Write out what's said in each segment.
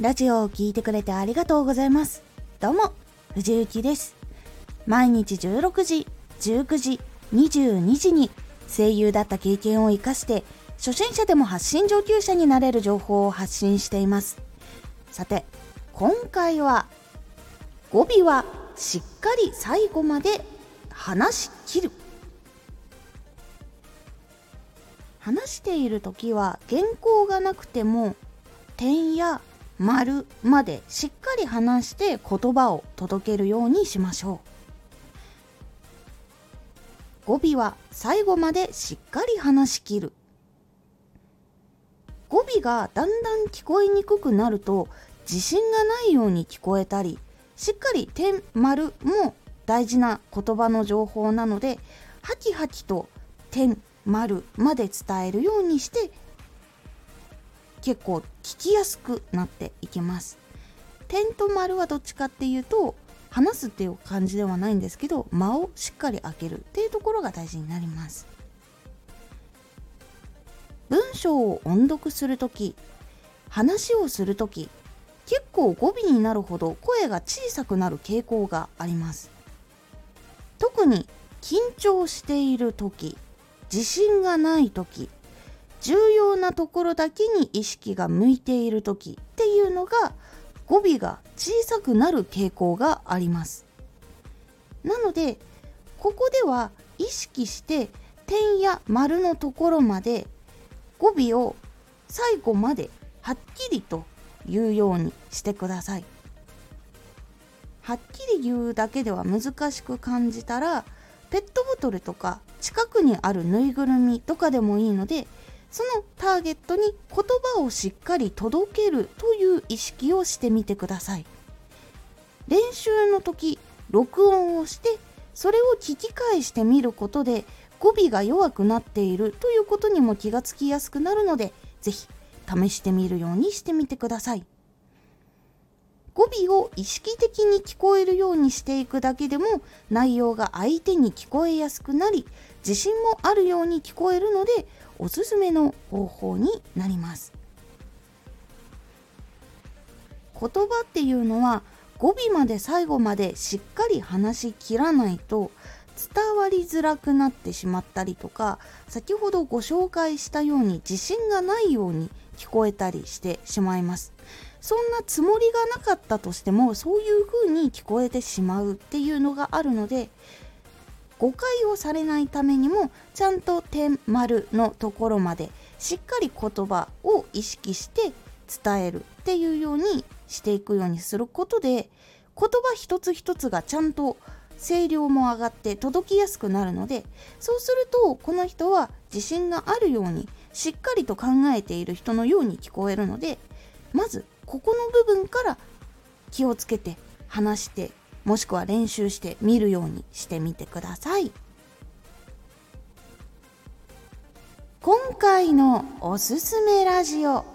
ラジオを聴いてくれてありがとうございます。どうも、藤幸です。毎日16時、19時、22時に声優だった経験を活かして初心者でも発信上級者になれる情報を発信しています。さて、今回は語尾はしっかり最後まで話し切る。話している時は原稿がなくても点や丸までしっかり話して言葉を届けるようにしましょう。語尾は最後までしっかり話し切る。語尾がだんだん聞こえにくくなると自信がないように聞こえたりしっかり点丸も大事な言葉の情報なのでハキハキと点丸まで伝えるようにして結構聞きやすくなっていきます。点と丸はどっちかっていうと話すっていう感じではないんですけど間をしっかり開けるっていうところが大事になります。文章を音読する時話をする時結構語尾になるほど声が小さくなる傾向があります。特に緊張している時自信がない時重要なところだけに意識が向いている時っていうのが語尾が小さくなる傾向があります。なのでここでは意識して点や丸のところまで語尾を最後まではっきりと言うようにしてください。はっきり言うだけでは難しく感じたらペットボトルとか近くにあるぬいぐるみとかでもいいのでそのターゲットに言葉をしっかり届けるという意識をしてみてください。練習の時録音をしてそれを聞き返してみることで語尾が弱くなっているということにも気がつきやすくなるので是非試してみるようにしてみてください。語尾を意識的に聞こえるようにしていくだけでも内容が相手に聞こえやすくなり自信もあるように聞こえるのでおすすめの方法になります。言葉っていうのは語尾まで最後までしっかり話し切らないと伝わりづらくなってしまったりとか先ほどご紹介したように自信がないように聞こえたりしてしまいます。そんなつもりがなかったとしてもそういう風に聞こえてしまうっていうのがあるので誤解をされないためにもちゃんと点丸のところまでしっかり言葉を意識して伝えるっていうようにしていくようにすることで言葉一つ一つがちゃんと声量も上がって届きやすくなるのでそうするとこの人は自信があるようにしっかりと考えている人のように聞こえるのでまずここの部分から気をつけて話してもしくは練習して見るようにしてみてください。今回のおすすめラジオ。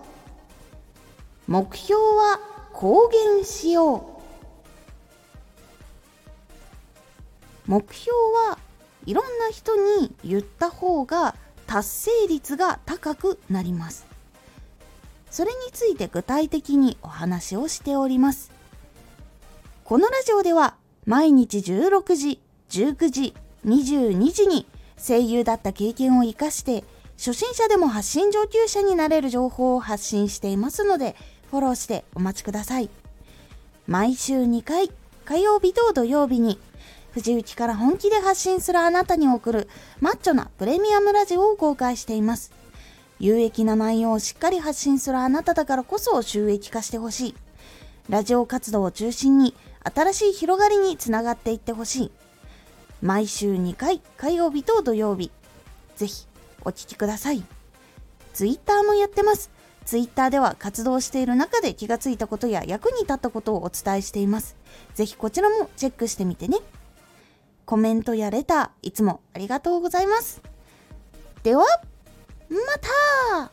目標は公言しよう。目標はいろんな人に言った方が達成率が高くなります。それについて具体的にお話をしております。このラジオでは毎日16時、19時、22時に声優だった経験を活かして初心者でも発信上級者になれる情報を発信していますのでフォローしてお待ちください。毎週2回、火曜日と土曜日に藤雪から本気で発信するあなたに送るマッチョなプレミアムラジオを公開しています。有益な内容をしっかり発信するあなただからこそ収益化してほしい。ラジオ活動を中心に新しい広がりにつながっていってほしい。毎週2回、火曜日と土曜日。ぜひ、お聴きください。ツイッターもやってます。ツイッターでは活動している中で気がついたことや役に立ったことをお伝えしています。ぜひこちらもチェックしてみてね。コメントやレター、いつもありがとうございます。では、また